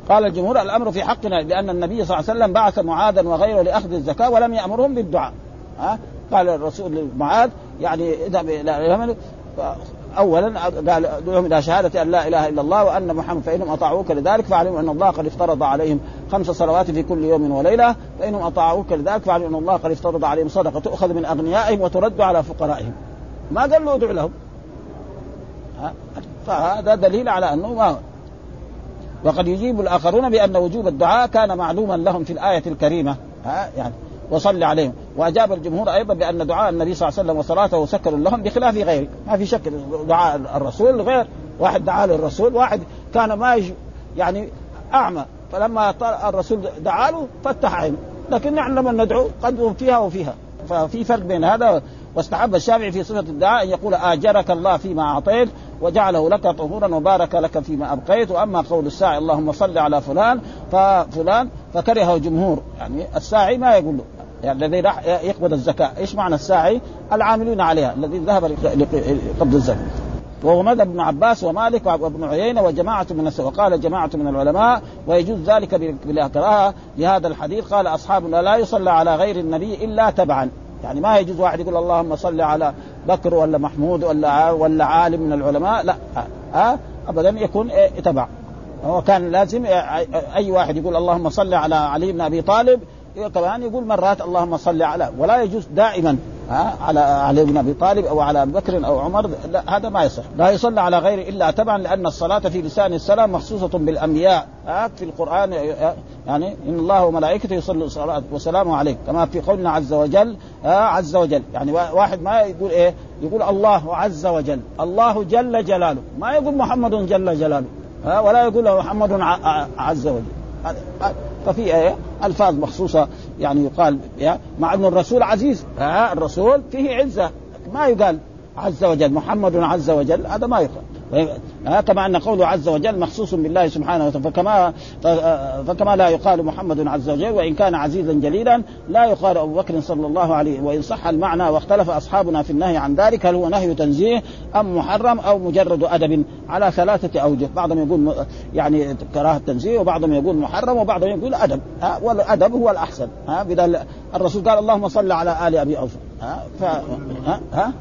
قال الجمهور الأمر في حقنا لأن النبي صلى الله عليه وسلم بعث معاذا وغيره لأخذ الزكاة ولم يأمرهم بالدعاء. ها؟ قال الرسول لمعاذ يعني اذهب إلى اولا قال ادعوهم إلى شهادة أن لا إله إلا الله وأن محمد فإنهم أطاعوك لذلك فاعلموا أن الله قد افترض عليهم خمس صلوات في كل يوم وليلة فإنهم أطاعوك لذلك فاعلموا أن الله قد افترض عليهم صدقة تؤخذ من أغنيائهم وترد على فقرائهم. ما قال له ادعو لهم؟ فهذا دليل على أنه ما وقد يجيب الآخرون بأن وجوب الدعاء كان معلوما لهم في الآية الكريمة. ها؟ يعني وصل عليهم. وأجاب الجمهور أيضا بأن دعاء النبي صلى الله عليه وسلم وصلاته سكر لهم بخلاف غيره. ما في شك دعاء الرسول غير. واحد دعا للرسول واحد كان ما. يعني أعمى. فلما الرسول دعا له فتح عينه لكن نحن لما ندعو قد فيها وفيها. ففي فرق بين هذا واستحب الشافعي في صفة الدعاء أن يقول آجرك الله فيما أعطيت وجعله لك طهورا وبارك لك فيما أبقيت. وأما قول الساعي اللهم صل على فلان ففلان فكرهه جمهور يعني الساعي ما يقول له يعني الذي راح يقبض الزكاة، إيش معنى الساعي؟ العاملين عليها الذي ذهب لقبض الزكاة. وهو مذهب ابن عباس ومالك وابن عيينة وجماعة من الس... وقال جماعة من العلماء ويجوز ذلك بلا كراهة لهذا الحديث قال اصحابنا لا يصلى على غير النبي إلا تبعا يعني ما يجوز واحد يقول اللهم صل على بكر ولا محمود ولا ولا عالم من العلماء لا ها ابدا يكون إيه تبع هو كان لازم أي واحد يقول اللهم صل على علي بن أبي طالب كمان يقول مرات اللهم صل على ولا يجوز دائما ها على علي بن أبي طالب أو على أبي بكر أو عمر لا هذا ما يصح. لا يصلى على غيره إلا تبعا لأن الصلاة في لسان السلام مخصوصة بالأنبياء ها في القرآن يعني إن الله وملائكته يصلوا الصلاة وسلامه عليك كما في قولنا عز وجل عز وجل. يعني واحد ما يقول إيه؟ يقول الله عز وجل الله جل جلاله. ما يقول محمد جل جلاله. ها ولا يقول محمد عز وجل. ففي آية ألفاظ مخصوصة يعني يقال مع انه الرسول عزيز. ها الرسول فيه عزة ما يقال عز وجل محمد عز وجل هذا ما يقال. كما أن قوله عز وجل مخصوص بالله سبحانه وتعالى فكما فكما لا يقال محمد عز وجل وإن كان عزيزا جليلا لا يقال أبو بكر صلى الله عليه وإن صح المعنى واختلف أصحابنا في النهي عن ذلك هل هو نهي تنزيه أم محرم أو مجرد أدب على ثلاثة أوجه. بعضهم يقول يعني كراهة تنزيه وبعضهم يقول محرم وبعضهم يقول أدب. ها والأدب هو الأحسن. ها بدل الرسول قال اللهم صل على آل أبي أوفى. ها ف ها ها؟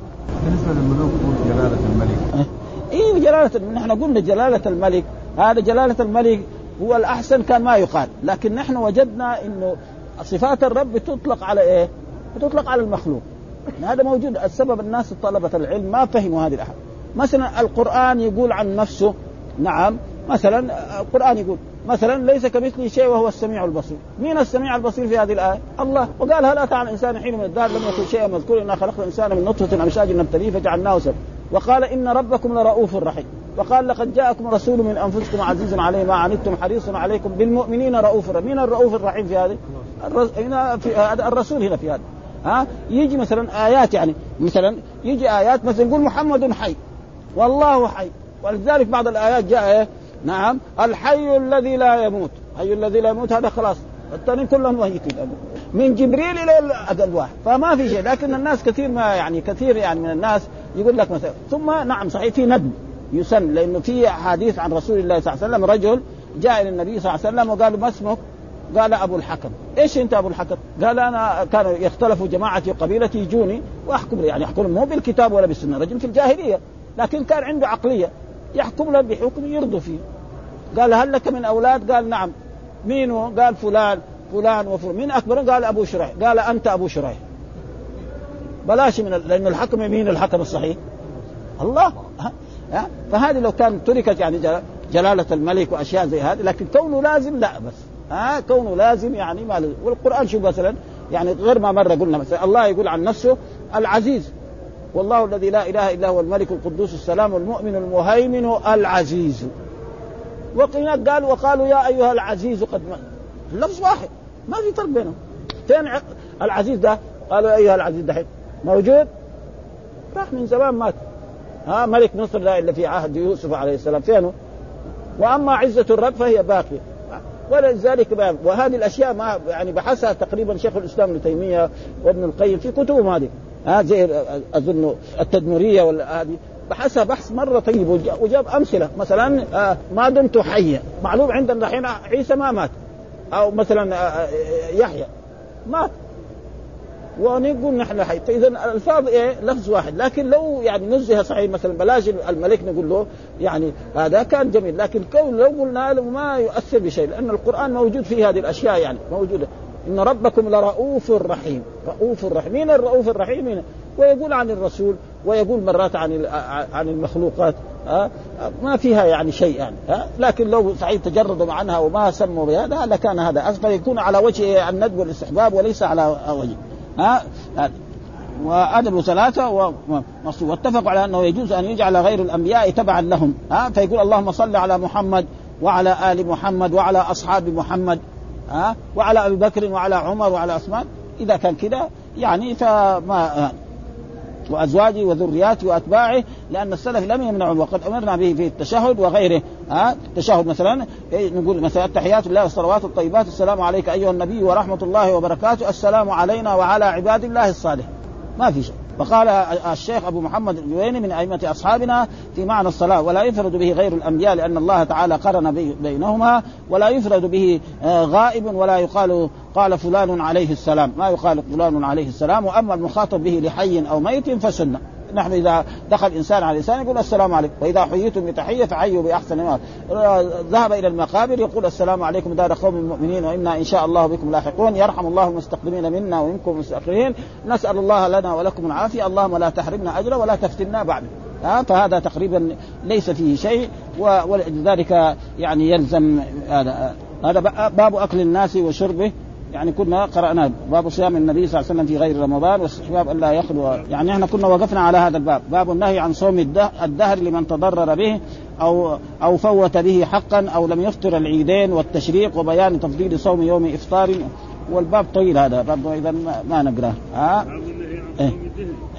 بالنسبة للملوك جلالة الملك. إيه جلالة نحن قلنا جلالة الملك. هذا جلالة الملك هو الأحسن كان ما يقال. لكن نحن وجدنا إنه صفات الرب تطلق على إيه؟ تطلق على المخلوق. هذا موجود. السبب الناس طلبة العلم ما فهموا هذه الأحد مثلا القرآن يقول عن نفسه. نعم. مثلا القرآن يقول مثلا ليس كمثله شيء وهو السميع البصير. مين السميع البصير في هذه الآية؟ الله. وقال هل أتى على الإنسان حين من الدهر لم يكن شيئا مذكور إنا خلقنا الإنسان من نطفة أمشاج نبتليه فجعلناه سبب وقال إن ربكم لرؤوف رحيم. وقال لقد جاءكم رسول من أنفسكم عزيز عليه ما عنتم حريص عليكم بالمؤمنين رؤوف رحيم. مين الرؤوف الرحيم في هذه؟ هنا في الرسول هنا في هذا ها؟ يجي مثلا آيات يعني مثلا يجي آيات مثلا يقول محمد حي والله حي. ولذلك بعض الآيات جاء إيه؟ نعم الحي الذي لا يموت. الحي الذي لا يموت هذا خلاص. الثانيين كلهم ميتين من جبريل إلى الاقل واحد فما في شيء لكن الناس كثير ما يعني كثير يعني من الناس يقول لك مثلا ثم نعم صحيح في ندم يسن لأنه في حديث عن رسول الله صلى الله عليه وسلم رجل جاء إلى النبي صلى الله عليه وسلم وقال ما اسمك؟ قال أبو الحكم، إيش أنت أبو الحكم؟ قال أنا كان يختلف جماعتي وقبيلتي يجوني وأحكم يعني يحكم مو بالكتاب ولا بالسنة، رجل في الجاهلية لكن كان عنده عقلية يحكم لهم بحكم يرضوا فيه. قال هل لك من أولاد؟ قال نعم. مين هو؟ قال فلان فلان وفلان، مين أكبر؟ قال أبو شريح، قال أنت أبو شريح. بلاش من لأن الحكم مين الحكم الصحيح؟ الله. ها؟ فهذه لو كان تركت يعني جلالة الملك وأشياء زي هذه لكن كونه لازم لا بس. ها؟ كونه لازم يعني ما لازم. والقرآن شوف مثلا؟ يعني غير ما مرة قلنا مثلا. الله يقول عن نفسه العزيز. والله الذي لا إله إلا هو الملك القدوس السلام المؤمن المهيمن العزيز. وقيل قال وقالوا يا أيها العزيز قد ما اللفظ واحد. ما في فرق بينهم. فين العزيز ده قالوا أيها العزيز دحين موجود؟ راح من زمان مات. ها ملك مصر لا الا في عهد يوسف عليه السلام. فينه؟ وأما عزة الرب فهي باقية. ولذلك وهذه الأشياء ما يعني بحثها تقريبا شيخ الإسلام ابن تيمية وابن القيم في كتبهم هذه. ها زي أظن التدمرية ولا هذه. بحثها بحث مرة طيب وجاب أمثلة. مثلا ما دمت حيا. معلوم عندنا الحين عيسى ما مات. أو مثلا يحيى. مات. ونقول نحن حي. فاذا الألفاظ إيه؟ لفظ واحد. لكن لو يعني نزه صحيح مثلا بلاش الملك نقول له يعني هذا كان جميل. لكن كون لو قلنا له ما يؤثر بشيء لأن القرآن موجود فيه هذه الأشياء يعني موجودة. إن ربكم لرؤوف رحيم. رؤوف رحيم مين الرؤوف الرحيم؟ ويقول عن الرسول ويقول مرات عن عن المخلوقات ما فيها يعني شيء يعني لكن لو صحيح تجردوا عنها وما سموا بهذا لكان هذا فيكون على وجه الندب والاستحباب وليس على وجه ها؟ وأدب ثلاثة واتفقوا على أنه يجوز أن يجعل غير الأنبياء تبعا لهم ها؟ فيقول اللهم صل على محمد وعلى آل محمد وعلى أصحاب محمد ها؟ وعلى أبي بكر وعلى عمر وعلى عثمان. إذا كان كذا يعني فما وازواجه وذرياته واتباعه لأن السلف لم يمنعوا وقد أمرنا به في التشهد وغيره. ها؟ التشهد مثلا إيه، نقول مثلا التحيات لله والصلوات الطيبات السلام عليك أيها النبي ورحمة الله وبركاته السلام علينا وعلى عباد الله الصالحين. ما في شيء فقال الشيخ أبو محمد الجويني من أئمة أصحابنا في معنى الصلاة ولا يفرد به غير الأنبياء لأن الله تعالى قرن بينهما ولا يفرد به آه، غائب ولا يقال قال فلان عليه السلام. ما يقال فلان عليه السلام وأما المخاطب به لحي أو ميت فسنة. نحن إذا دخل إنسان على انسان يقول السلام عليكم وإذا حييتم بتحية فحيوا بأحسن ما. ذهب إلى المقابر يقول السلام عليكم دار قوم المؤمنين وإنا إن شاء الله بكم لاحقون. يرحم الله المستقدمين منا ومنكم المستأخرين. نسأل الله لنا ولكم العافية. اللهم لا تحرمنا اجره ولا تفتنا بعد. ها فهذا تقريبا ليس فيه شيء ولذلك يعني يلزم هذا. هذا باب أكل الناس وشربه. يعني كنا قرأنا باب صيام النبي صلى الله عليه وسلم في غير رمضان واستحباب ألا يخلو. يعني إحنا كنا وقفنا على هذا الباب. باب النهي عن صوم الدهر لمن تضرر به أو أو فوت به حقا أو لم يفطر العيدين والتشريق وبيان تفضيل صوم يوم إفطار. والباب طويل هذا. باب إذا ما نقراه ها؟ إيه.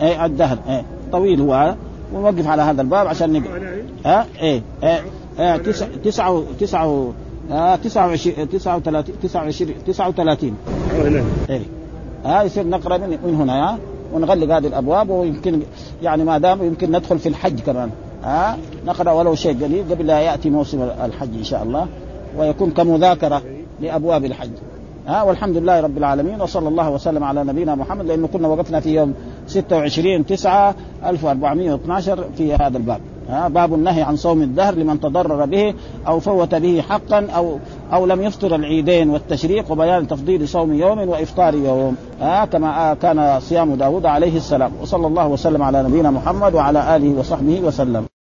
إيه الدهر. إيه. طويل هو. ونوقف على هذا الباب عشان نقرأ. ها؟ إيه. إيه, إيه. تسعة تسعة آه 29 39 29 39 إيه ها آه يصير نقرأ من, من هنا ها ونغلق هذه الأبواب ويمكن يعني ما دام يمكن ندخل في الحج كمان. ها نقرأ ولو شيء قليل قبل لا يأتي موسم الحج إن شاء الله ويكون كمذاكرة لأبواب الحج. ها والحمد لله رب العالمين وصلى الله وسلم على نبينا محمد لأنه كنا وقفنا في يوم 26 9 1412 في هذا الباب. باب النهي عن صوم الدهر لمن تضرر به أو فوت به حقا أو أو لم يفطر العيدين والتشريق وبيان تفضيل صوم يوم وإفطار يوم. ها كما كان صيام داود عليه السلام. وصلى الله وسلم على نبينا محمد وعلى آله وصحبه وسلم.